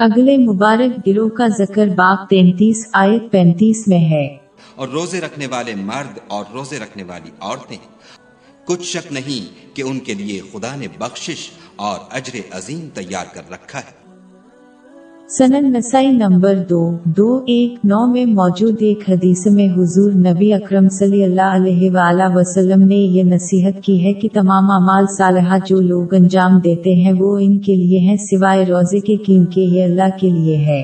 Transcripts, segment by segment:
اگلے مبارک دلوں کا ذکر باپ تینتیس آئے پینتیس میں ہے۔ اور روزے رکھنے والے مرد اور روزے رکھنے والی عورتیں، کچھ شک نہیں کہ ان کے لیے خدا نے بخشش اور اجر عظیم تیار کر رکھا ہے۔ سنن نسائی نمبر دو دو ایک نو میں موجود ایک حدیث میں حضور نبی اکرم صلی اللہ علیہ وآلہ وسلم نے یہ نصیحت کی ہے کہ تمام اعمال صالحہ جو لوگ انجام دیتے ہیں وہ ان کے لیے ہیں سوائے روزے کے کیونکہ یہ اللہ کے لیے ہے۔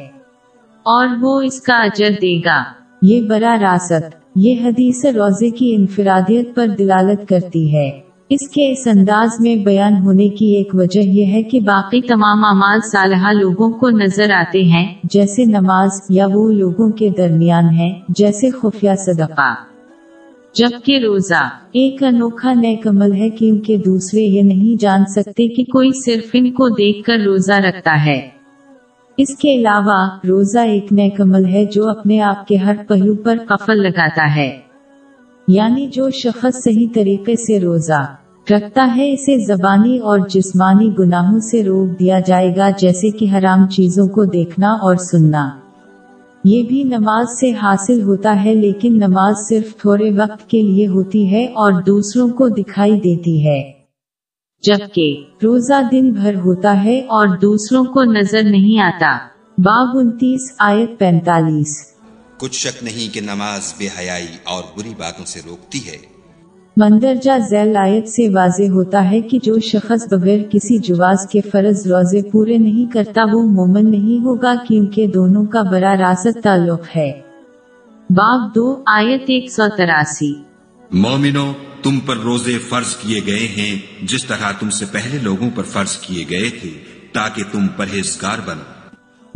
اور وہ اس کا اجر دے گا۔ یہ برا راست یہ حدیث روزے کی انفرادیت پر دلالت کرتی ہے۔ اس کے اس انداز میں بیان ہونے کی ایک وجہ یہ ہے کہ باقی تمام اعمال صالحہ لوگوں کو نظر آتے ہیں، جیسے نماز یا وہ لوگوں کے درمیان ہے جیسے خفیہ صدقہ۔ جبکہ روزہ ایک انوکھا نیک عمل ہے کیونکہ دوسرے یہ نہیں جان سکتے کہ کوئی صرف ان کو دیکھ کر روزہ رکھتا ہے۔ اس کے علاوہ، روزہ ایک نیک عمل ہے جو اپنے آپ کے ہر پہلو پر قفل لگاتا ہے۔ یعنی جو شخص صحیح طریقے سے روزہ رکھتا ہے، اسے زبانی اور جسمانی گناہوں سے روک دیا جائے گا، جیسے کہ حرام چیزوں کو دیکھنا اور سننا۔ یہ بھی نماز سے حاصل ہوتا ہے، لیکن نماز صرف تھوڑے وقت کے لیے ہوتی ہے اور دوسروں کو دکھائی دیتی ہے۔ جبکہ روزہ دن بھر ہوتا ہے اور دوسروں کو نظر نہیں آتا۔ باب انتیس، آیت پینتالیس۔ کچھ شک نہیں کہ نماز بے حیائی اور بری باتوں سے روکتی ہے۔ مندرجہ ذیل آیت سے واضح ہوتا ہے کہ جو شخص بغیر کسی جواز کے فرض روزے پورے نہیں کرتا وہ مومن نہیں ہوگا کیونکہ دونوں کا بڑا راست تعلق ہے۔ باب دو آیت ایک سو تراسی۔ مومنو تم پر روزے فرض کیے گئے ہیں جس طرح تم سے پہلے لوگوں پر فرض کیے گئے تھے تاکہ تم پرہیزگار بنو۔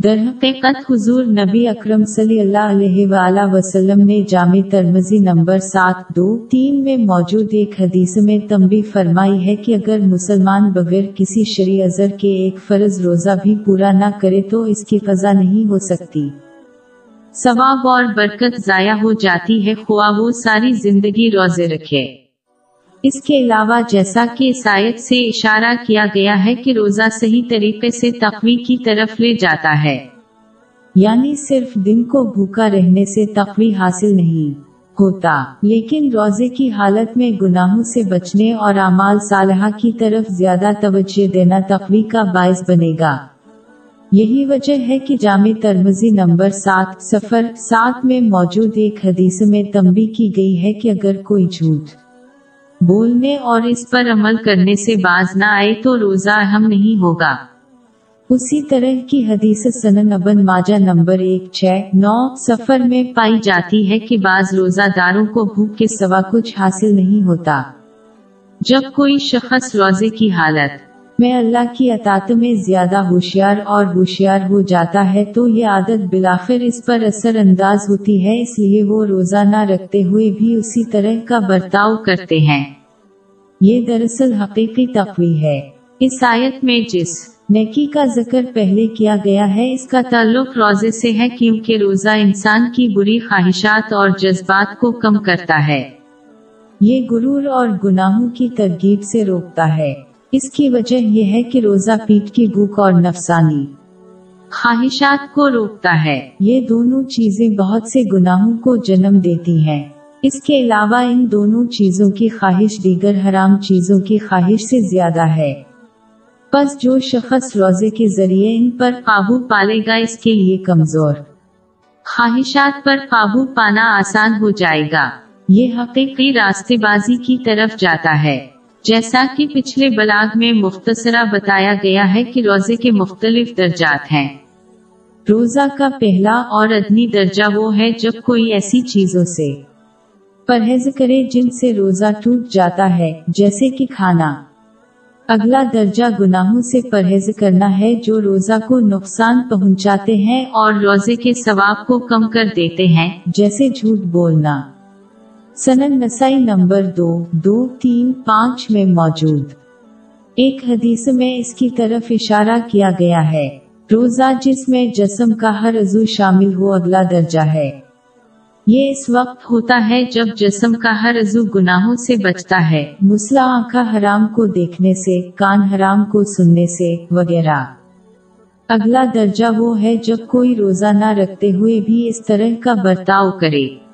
در حقیقت حضور نبی اکرم صلی اللہ علیہ وآلہ وسلم نے جامع ترمزی نمبر سات دو تین میں موجود ایک حدیث میں تمبی فرمائی ہے کہ اگر مسلمان بغیر کسی شریع ازر کے ایک فرض روزہ بھی پورا نہ کرے تو اس کی قضا نہیں ہو سکتی۔ ثواب اور برکت ضائع ہو جاتی ہے، خواہ وہ ساری زندگی روزے رکھے۔ اس کے علاوہ جیسا کہ آیت سے اشارہ کیا گیا ہے کہ روزہ صحیح طریقے سے تقوی کی طرف لے جاتا ہے۔ یعنی صرف دن کو بھوکا رہنے سے تقوی حاصل نہیں ہوتا، لیکن روزے کی حالت میں گناہوں سے بچنے اور اعمال صالحہ کی طرف زیادہ توجہ دینا تقوی کا باعث بنے گا۔ یہی وجہ ہے کہ جامع ترمزی نمبر سات سفر سات میں موجود ایک حدیث میں تمبی کی گئی ہے کہ اگر کوئی جھوٹ بولنے اور اس پر عمل کرنے سے باز نہ آئے تو روزہ اہم نہیں ہوگا۔ اسی طرح کی حدیث سنن ابن ماجہ نمبر ایک چھ نو سفر میں پائی جاتی ہے کہ بعض روزہ داروں کو بھوک کے سوا کچھ حاصل نہیں ہوتا۔ جب کوئی شخص روزے کی حالت میں اللہ کی اطاعت میں زیادہ ہوشیار اور ہوشیار ہو جاتا ہے تو یہ عادت بلاخر اس پر اثر انداز ہوتی ہے، اس لیے وہ روزہ نہ رکھتے ہوئے بھی اسی طرح کا برتاؤ کرتے ہیں۔ یہ دراصل حقیقی تقوی ہے۔ اس آیت میں جس نیکی کا ذکر پہلے کیا گیا ہے، اس کا تعلق روزے سے ہے کیونکہ روزہ انسان کی بری خواہشات اور جذبات کو کم کرتا ہے۔ یہ گرور اور گناہوں کی ترغیب سے روکتا ہے۔ اس کی وجہ یہ ہے کہ روزہ پیٹ کی بھوک اور نفسانی خواہشات کو روکتا ہے۔ یہ دونوں چیزیں بہت سے گناہوں کو جنم دیتی ہیں۔ اس کے علاوہ ان دونوں چیزوں کی خواہش دیگر حرام چیزوں کی خواہش سے زیادہ ہے۔ بس جو شخص روزے کے ذریعے ان پر قابو پالے گا اس کے لیے کمزور۔ خواہشات پر قابو پانا آسان ہو جائے گا۔ یہ حقیقی راستے بازی کی طرف جاتا ہے۔ جیسا کہ پچھلے بلاگ میں مختصرہ بتایا گیا ہے کہ روزے کے مختلف درجات ہیں۔ روزہ کا پہلا اور ادنی درجہ وہ ہے جب کوئی ایسی چیزوں سے پرہیز کرے جن سے روزہ ٹوٹ جاتا ہے، جیسے کہ کھانا۔ اگلا درجہ گناہوں سے پرہیز کرنا ہے جو روزہ کو نقصان پہنچاتے ہیں اور روزے کے ثواب کو کم کر دیتے ہیں، جیسے جھوٹ بولنا۔ سنن نسائی نمبر دو دو، تین، پانچ میں موجود۔ ایک حدیث میں اس کی طرف اشارہ کیا گیا ہے۔ روزہ جس میں جسم کا ہر عضو شامل ہو، اگلا درجہ ہے۔ یہ اس وقت ہوتا ہے جب جسم کا ہر عضو گناہوں سے بچتا ہے۔ مسلح آنکھا حرام کو دیکھنے سے، کان حرام کو سننے سے، وغیرہ۔ اگلا درجہ وہ ہے جب کوئی روزہ نہ رکھتے ہوئے بھی اس طرح کا برتاؤ کرے۔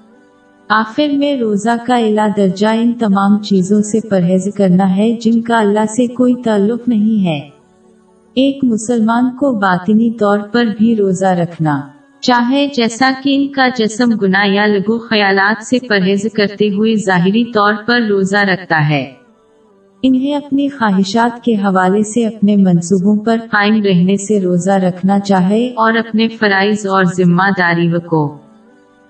آخر میں روزہ کا اعلیٰ درجہ ان تمام چیزوں سے پرہیز کرنا ہے جن کا اللہ سے کوئی تعلق نہیں ہے۔ ایک مسلمان کو باطنی طور پر بھی روزہ رکھنا۔ چاہے جیسا کہ ان کا جسم گناہ یا لگو خیالات سے پرہیز کرتے ہوئے ظاہری طور پر روزہ رکھتا ہے۔ انہیں اپنی خواہشات کے حوالے سے اپنے منصوبوں پر قائم رہنے سے روزہ رکھنا چاہے اور اپنے فرائض اور ذمہ داری کو۔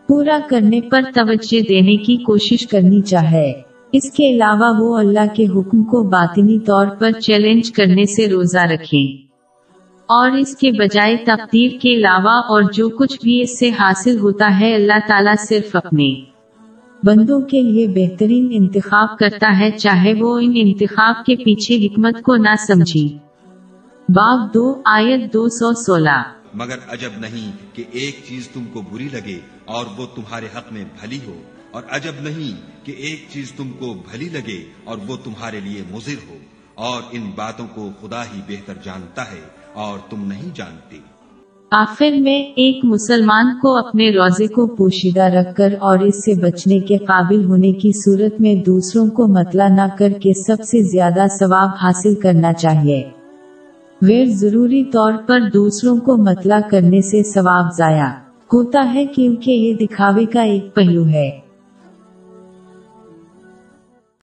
پورا کرنے پر توجہ دینے کی کوشش کرنی چاہے۔ اس کے علاوہ وہ اللہ کے حکم کو باطنی طور پر چیلنج کرنے سے روزہ رکھیں۔ اور اس کے بجائے تقدیر کے علاوہ اور جو کچھ بھی اس سے حاصل ہوتا ہے اللہ تعالیٰ صرف اپنے بندوں کے لیے بہترین انتخاب کرتا ہے چاہے وہ ان انتخاب کے پیچھے حکمت کو نہ سمجھی باغ دو، آیت دو سو سولہ۔ مگر عجب نہیں کہ ایک چیز تم کو بری لگے اور وہ تمہارے حق میں بھلی ہو، اور عجب نہیں کہ ایک چیز تم کو بھلی لگے اور وہ تمہارے لیے مضر ہو، اور ان باتوں کو خدا ہی بہتر جانتا ہے اور تم نہیں جانتے۔ آخر میں ایک مسلمان کو اپنے روزے کو پوشیدہ رکھ کر اور اس سے بچنے کے قابل ہونے کی صورت میں دوسروں کو مطلع نہ کر کے سب سے زیادہ ثواب حاصل کرنا چاہیے۔ ویر ضروری طور پر دوسروں کو مطلع کرنے سے ثواب ضائع ہوتا ہے کیونکہ یہ دکھاوے کا ایک پہلو ہے۔